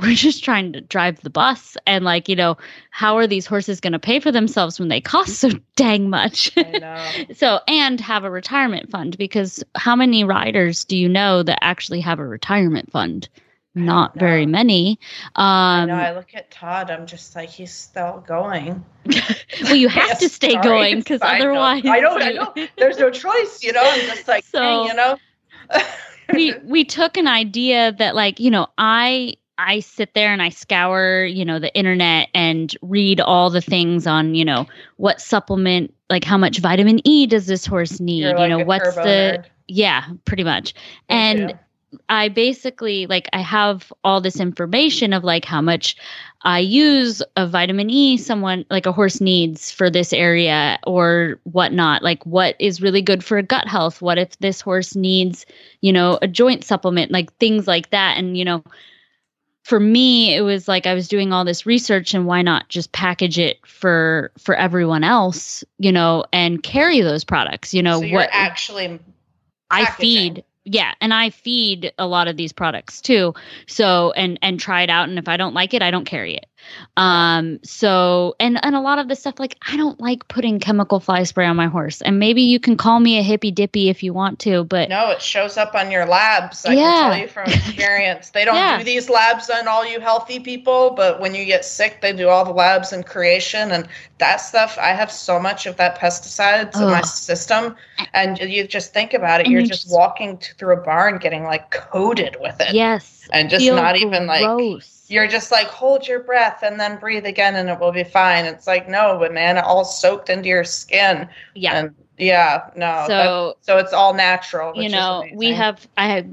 we're just trying to drive the bus and like you know how are these horses going to pay for themselves when they cost so dang much so and have a retirement fund because how many riders do you know that actually have a retirement fund not very many um
I know. I look at Todd. I'm just like he's still going.
well you have to stay
Sorry,
going because otherwise
I know. I know. There's no choice. You know. I'm just like,
So-
dang, you know.
we we took an idea that like you know i i sit there and i scour you know the internet and read all the things on you know what supplement like how much vitamin e does this horse need you know
a
what's the
nerd.
yeah pretty much and. I basically like I have all this information of like how much I use of vitamin E someone like a horse needs for this area or whatnot. Like what is really good for gut health? What if this horse needs, you know, a joint supplement, like things like that. And, you know, for me, it was like I was doing all this research and why not just package it for for everyone else, you know, and carry those products, you know,
so you're
what
actually
I
packaging.
feed yeah, and I feed a lot of these products too. So and and try it out and if I don't like it, I don't carry it. Um so and and a lot of the stuff like I don't like putting chemical fly spray on my horse. And maybe you can call me a hippy dippy if you want to, but
No, it shows up on your labs. I
Yeah.
can tell you from experience. They don't
Yeah.
do these labs on all you healthy people, but when you get sick, they do all the labs and creation and that stuff. I have so much of that pesticides in my system, and you just think about it.
And
You're
you
just
just-
walking through a barn, getting like coated with it,
yes.
and just not even like
gross.
You're just like hold your breath and then breathe again, and it will be fine. It's like no, but man, it all soaked into your skin,
yeah.
and yeah, no.
So-
So it's all natural.
you know we have i have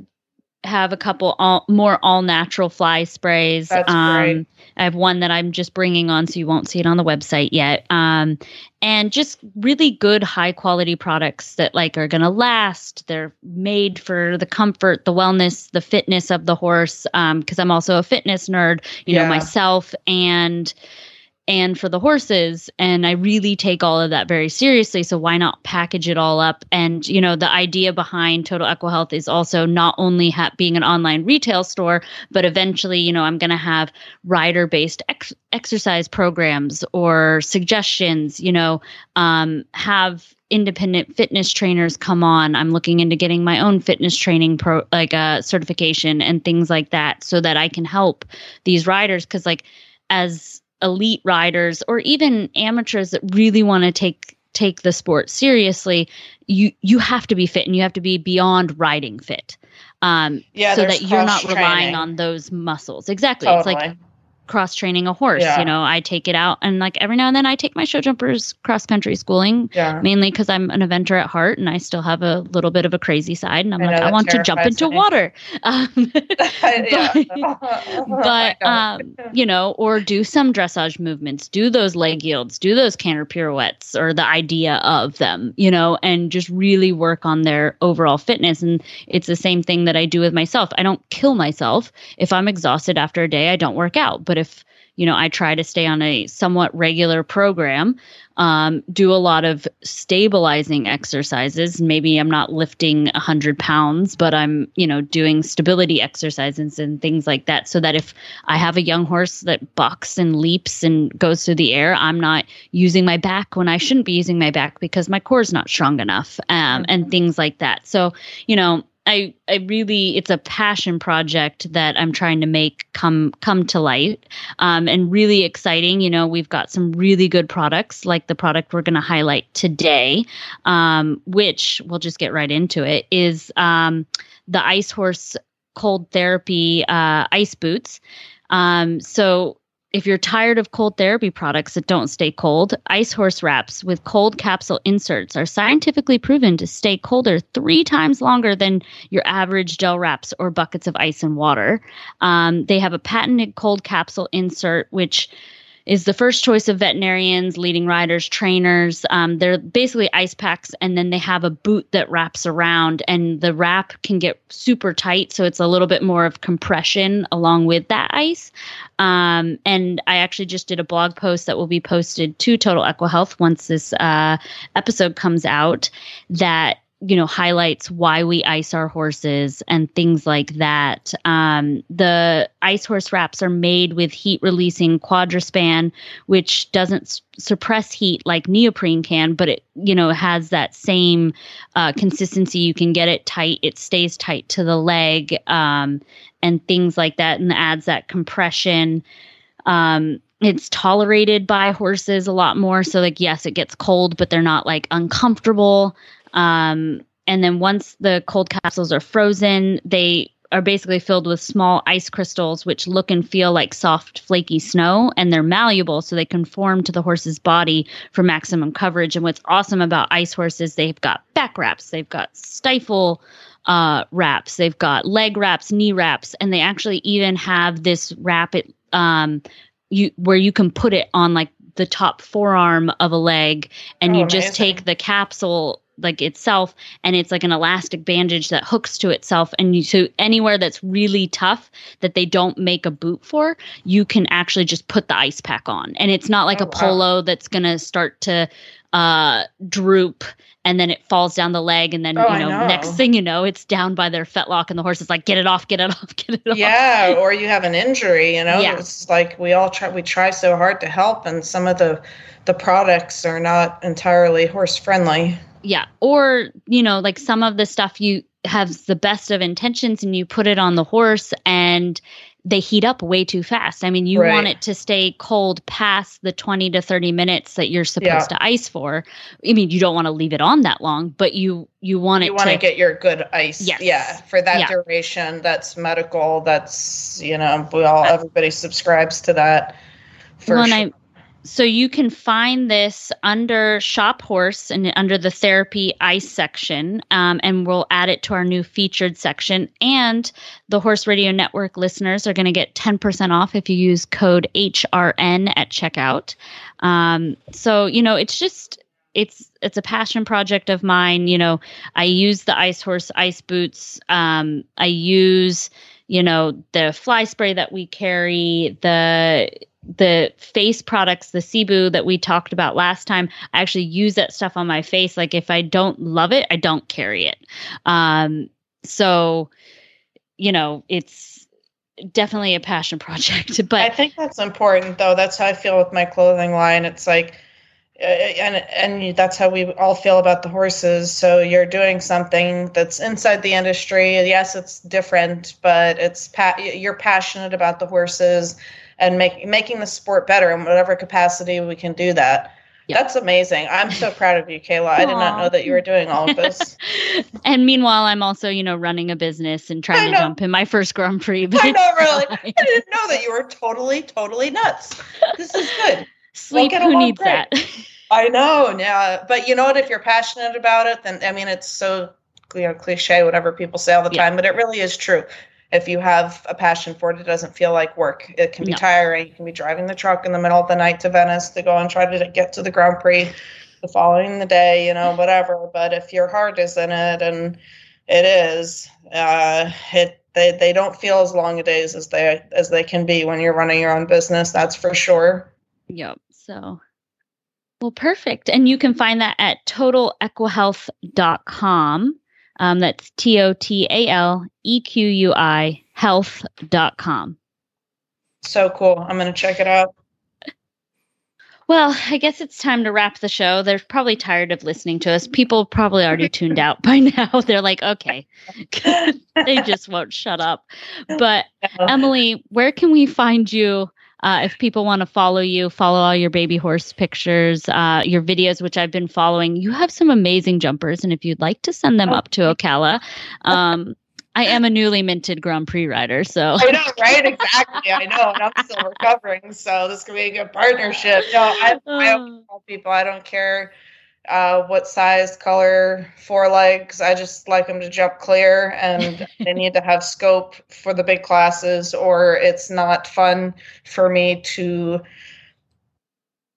have a couple all, more all natural fly sprays
That's
um
great.
I have one that i'm just bringing on so you won't see it on the website yet. Um and just really good high quality products that like are going to last. They're made for the comfort the wellness the fitness of the horse um because i'm also a fitness nerd you know myself. And and for the horses and i really take all of that very seriously so why not package it all up? And you know the idea behind total equihealth is also not only ha- being an online retail store but eventually you know i'm going to have rider based ex- exercise programs or suggestions you know um, have independent fitness trainers come on. I'm looking into getting my own fitness training pro like a certification and things like that so that i can help these riders because like as elite riders or even amateurs that really want to take take the sport seriously you you have to be fit and you have to be beyond riding fit um
Yeah,
so that you're not
cross-training.
relying on those muscles exactly
Totally.
it's like cross training a horse
Yeah.
you know i take it out and like every now and then i take my show jumpers cross country schooling
yeah.
mainly because i'm an eventer at heart and i still have a little bit of a crazy side and i'm
I know,
like i want to jump into
me.
water um,
Yeah.
but um, you know, or do some dressage movements, do those leg yields, do those canter pirouettes, or the idea of them, you know, and just really work on their overall fitness. And it's the same thing that I do with myself. I don't kill myself if I'm exhausted after a day. I don't work out, but if you know, I try to stay on a somewhat regular program, um, do a lot of stabilizing exercises. Maybe I'm not lifting 100 pounds, but I'm, you know, doing stability exercises and things like that. So that if I have a young horse that bucks and leaps and goes through the air, I'm not using my back when I shouldn't be using my back because my core is not strong enough um, and things like that. So, you know, I, I really it's a passion project that I'm trying to make come come to light um, and really exciting. You know, we've got some really good products like the product we're going to highlight today, um, which we'll just get right into it. Is um, the Ice Horse Cold Therapy uh, ice boots. Um, so if you're tired of cold therapy products that don't stay cold, Ice Horse wraps with cold capsule inserts are scientifically proven to stay colder three times longer than your average gel wraps or buckets of ice and water. Um, they have a patented cold capsule insert, which is the first choice of veterinarians, leading riders, trainers. Um, they're basically ice packs, and then they have a boot that wraps around, and the wrap can get super tight, so it's a little bit more of compression along with that ice. Um, and I actually just did a blog post that will be posted to Total Equi Health once this uh, episode comes out that you know highlights why we ice our horses and things like that. Um, the ice horse wraps are made with heat releasing quadraspan which doesn't s- suppress heat like neoprene can but it you know has that same uh, consistency. You can get it tight. It stays tight to the leg um, and things like that and adds that compression. Um, it's tolerated by horses a lot more. So like yes it gets cold but they're not like uncomfortable um, and then once the cold capsules are frozen, they are basically filled with small ice crystals, which look and feel like soft, flaky snow, and they're malleable, so they conform to the horse's body for maximum coverage. And what's awesome about ice horses, they've got back wraps, they've got stifle uh, wraps, they've got leg wraps, knee wraps, and they actually even have this wrap it um, you where you can put it on like the top forearm of a leg, and
Oh,
you just take the capsule like itself and it's like an elastic bandage that hooks to itself and you so anywhere that's really tough that they don't make a boot for you can actually just put the ice pack on and it's not like
Oh,
a
wow.
polo that's going to start to uh droop and then it falls down the leg and then
Oh,
you know,
know.
next thing you know it's down by their fetlock and the horse is like get it off get it off get it off
yeah or you have an injury you know
Yeah.
it's like we all try we try so hard to help and some of the the products are not entirely horse friendly
yeah or you know like some of the stuff you have the best of intentions and you put it on the horse and they heat up way too fast i mean you
Right.
want it to stay cold past the 20 to 30 minutes that you're supposed
Yeah.
to ice for i mean you don't want to leave it on that long but you you want
you
it
want
to
get your good ice
Yes.
yeah for that
Yeah.
duration that's medical that's you know we all uh, everybody subscribes to that for
Well,
sure.
I- so you can find this under shop horse and under the therapy ice section um, and we'll add it to our new featured section. And the horse radio network listeners are going to get 10% off if you use code hrn at checkout. Um, so you know it's just it's it's a passion project of mine. You know i use the ice horse ice boots. Um, i use you know the fly spray that we carry the the face products the cebu that we talked about last time i actually use that stuff on my face like if i don't love it i don't carry it um so you know it's definitely a passion project But I
think that's important, though. That's how I feel with my clothing line. It's like, uh, and and that's how we all feel about the horses. So you're doing something that's inside the industry. Yes, it's different, but it's pa- you're passionate about the horses and make, making the sport better in whatever capacity we can do that.
Yeah.
That's amazing. I'm so proud of you, Kayla. I did not know that you were doing all of this.
and meanwhile i'm also you know running a business and trying to jump in my first grand prix but
I know, really. I didn't know that you were totally, totally nuts. This is good.
sleep
get
who needs
great.
that
I know, yeah, but you know what? If you're passionate about it, then I mean, it's so you know cliche, whatever people say all the
Yeah.
time, but it really is true. If you have a passion for it, it doesn't feel like work. It can be
No.
tiring. You can be driving the truck in the middle of the night to Venice to go and try to get to the Grand Prix the following the day, you know, whatever. But if your heart is in it, and it is, uh, it they they don't feel as long a days as they as they can be when you're running your own business. That's for sure.
Yep. So, well, perfect. And you can find that at totalequihealth.com. Um, that's T O T A L E Q U I health.com.
So cool. I'm gonna check it out.
Well, I guess it's time to wrap the show. They're probably tired of listening to us. People probably already tuned out by now. They're like, okay, they just won't shut up. But Emily, where can we find you uh, if people want to follow you, follow all your baby horse pictures, uh, your videos, which I've been following? You have some amazing jumpers, and if you'd like to send them up to Ocala, um, I am a newly minted Grand Prix rider, so
I know, right? Exactly. I know, and I'm still recovering, so this could be a good partnership. No, I, I people I don't care uh, what size, color, forelegs. I just like them to jump clear, and they need to have scope for the big classes, or it's not fun for me to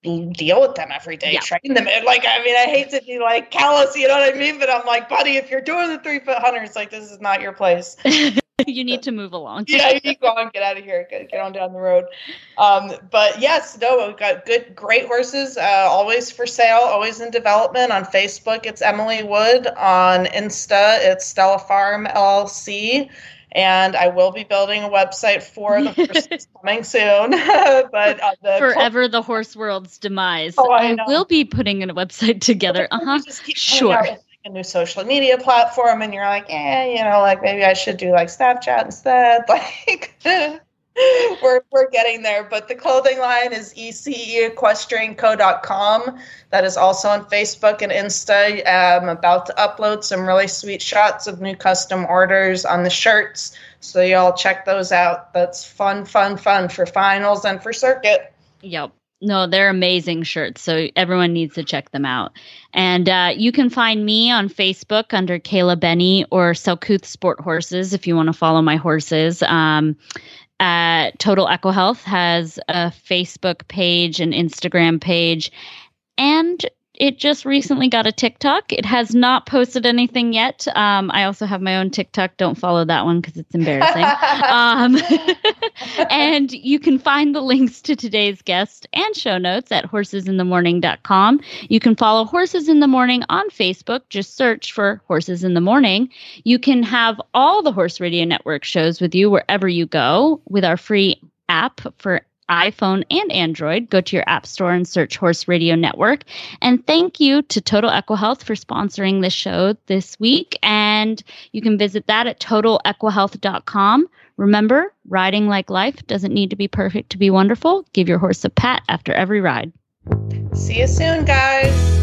deal with them every day,
Yeah.
train them. And like, I mean, I hate to be like callous, you know what I mean? But I'm like, buddy, if you're doing the three foot hunters, like this is not your place.
you need to move along.
yeah, you go on, get out of here, get, get on down the road. Um, but yes, no, we've got good, great horses, uh, always for sale, always in development. On Facebook, it's Emily Wood. On Insta, it's Stella Farm LLC. And I will be building a website for the horses coming soon. but uh, the
Forever the horse world's demise.
Oh, I know.
will be putting a website together. Uh huh.
You just keep coming
Sure.
A new social media platform, and you're like, eh, you know, like maybe I should do like Snapchat instead. Like, we're we're getting there. But the clothing line is ecequestrianco.com. That is also on Facebook and Insta. I'm about to upload some really sweet shots of new custom orders on the shirts. So y'all check those out. That's fun, fun, fun for finals and for circuit.
Yep. No, they're amazing shirts. So everyone needs to check them out. And uh, you can find me on Facebook under Kayla Benny or Selkuth Sport Horses if you want to follow my horses. Um, uh, Total EquiHealth has a Facebook page, an Instagram page, and it just recently got a TikTok. It has not posted anything yet. Um, I also have my own TikTok. Don't follow that one because it's embarrassing. um, and you can find the links to today's guest and show notes at horsesinthemorning.com. You can follow Horses in the Morning on Facebook. Just search for Horses in the Morning. You can have all the Horse Radio Network shows with you wherever you go with our free app for iPhone and Android. Go to your app store and search Horse Radio Network. And thank you to Total EquiHealth for sponsoring this show this week. And you can visit that at totalequihealth.com. Remember, riding like life doesn't need to be perfect to be wonderful. Give your horse a pat after every ride.
See you soon, guys.